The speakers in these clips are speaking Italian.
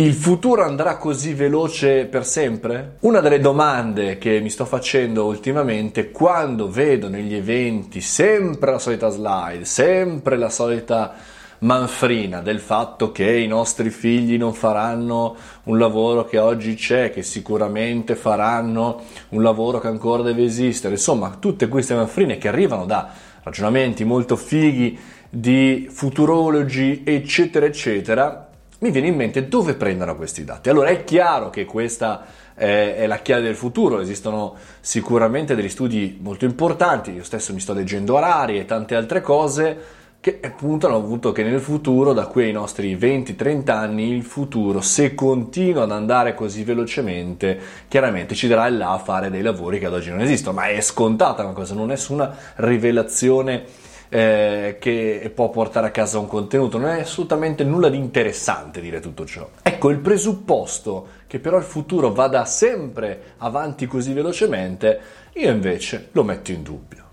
Il futuro andrà così veloce per sempre? Una delle domande che mi sto facendo ultimamente quando vedo negli eventi sempre la solita slide, sempre la solita manfrina del fatto che i nostri figli non faranno un lavoro che oggi c'è, che sicuramente faranno un lavoro che ancora deve esistere. Insomma, tutte queste manfrine che arrivano da ragionamenti molto fighi di futurologi, eccetera, eccetera, mi viene in mente dove prendono questi dati. Allora è chiaro che questa è, la chiave del futuro, esistono sicuramente degli studi molto importanti, io stesso mi sto leggendo orari e tante altre cose che puntano avuto che nel futuro, da qui ai nostri 20-30 anni, il futuro, se continua ad andare così velocemente, chiaramente ci darà là a fare dei lavori che ad oggi non esistono, ma è scontata una cosa, non è nessuna rivelazione eh, che può portare a casa un contenuto, non è assolutamente nulla di interessante dire tutto ciò. Ecco, il presupposto che però il futuro vada sempre avanti così velocemente, io invece lo metto in dubbio.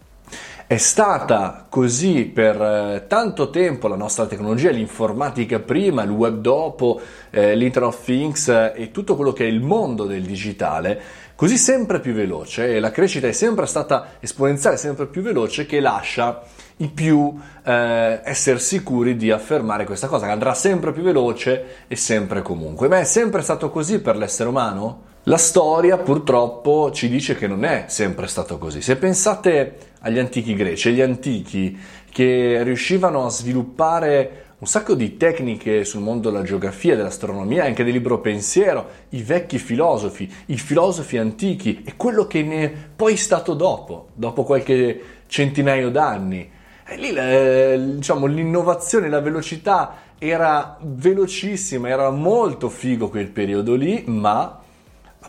È stata così per eh, tanto tempo la nostra tecnologia, l'informatica prima, il web dopo, eh, l'Internet of Things eh, e tutto quello che è il mondo del digitale, così sempre più veloce e la crescita è sempre stata esponenziale, sempre più veloce che lascia i più eh, essere sicuri di affermare questa cosa, che andrà sempre più veloce e sempre comunque. Ma è sempre stato così per l'essere umano? La storia purtroppo ci dice che non è sempre stato così. Se pensate agli antichi greci, agli antichi che riuscivano a sviluppare un sacco di tecniche sul mondo della geografia, dell'astronomia, anche del libro pensiero, i vecchi filosofi, i filosofi antichi e quello che ne è poi stato dopo, dopo qualche centinaio d'anni. E lì eh, diciamo, l'innovazione, la velocità era velocissima, era molto figo quel periodo lì, ma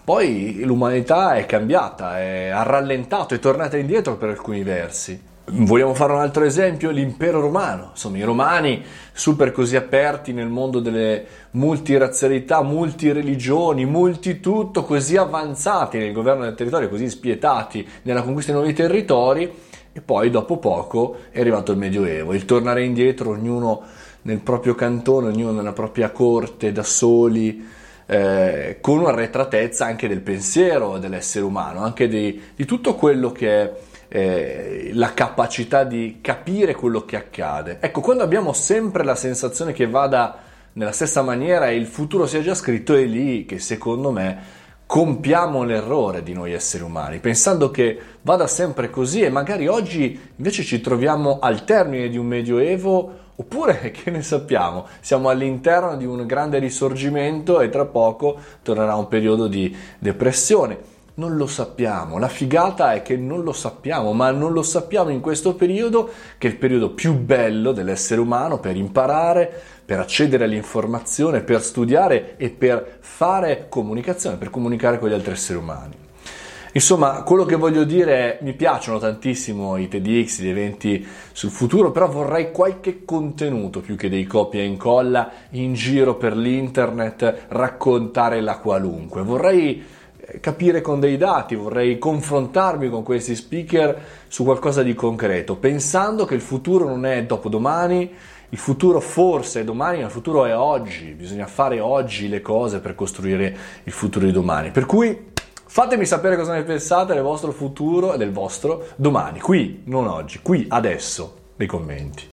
poi l'umanità è cambiata, è, ha rallentato, è tornata indietro per alcuni versi. Vogliamo fare un altro esempio? L'impero romano. Insomma, i romani, super così aperti nel mondo delle multirazzialità, multireligioni, multitutto, così avanzati nel governo del territorio, così spietati nella conquista di nuovi territori, e poi dopo poco è arrivato il Medioevo, il tornare indietro, ognuno nel proprio cantone, ognuno nella propria corte, da soli, eh, con un'arretratezza anche del pensiero dell'essere umano, anche di, di tutto quello che è eh, la capacità di capire quello che accade. Ecco, quando abbiamo sempre la sensazione che vada nella stessa maniera e il futuro sia già scritto, è lì che secondo me compiamo l'errore di noi esseri umani, pensando che vada sempre così e magari oggi invece ci troviamo al termine di un medioevo oppure che ne sappiamo, siamo all'interno di un grande risorgimento e tra poco tornerà un periodo di depressione. Non lo sappiamo, la figata è che non lo sappiamo, ma non lo sappiamo in questo periodo che è il periodo più bello dell'essere umano per imparare, per accedere all'informazione, per studiare e per fare comunicazione, per comunicare con gli altri esseri umani. Insomma, quello che voglio dire è mi piacciono tantissimo i TEDx, gli eventi sul futuro, però vorrei qualche contenuto più che dei copia e incolla in giro per l'internet, raccontare la qualunque. Vorrei capire con dei dati, vorrei confrontarmi con questi speaker su qualcosa di concreto, pensando che il futuro non è dopodomani, il futuro forse è domani, ma il futuro è oggi, bisogna fare oggi le cose per costruire il futuro di domani. Per cui fatemi sapere cosa ne pensate del vostro futuro e del vostro domani, qui, non oggi, qui, adesso, nei commenti.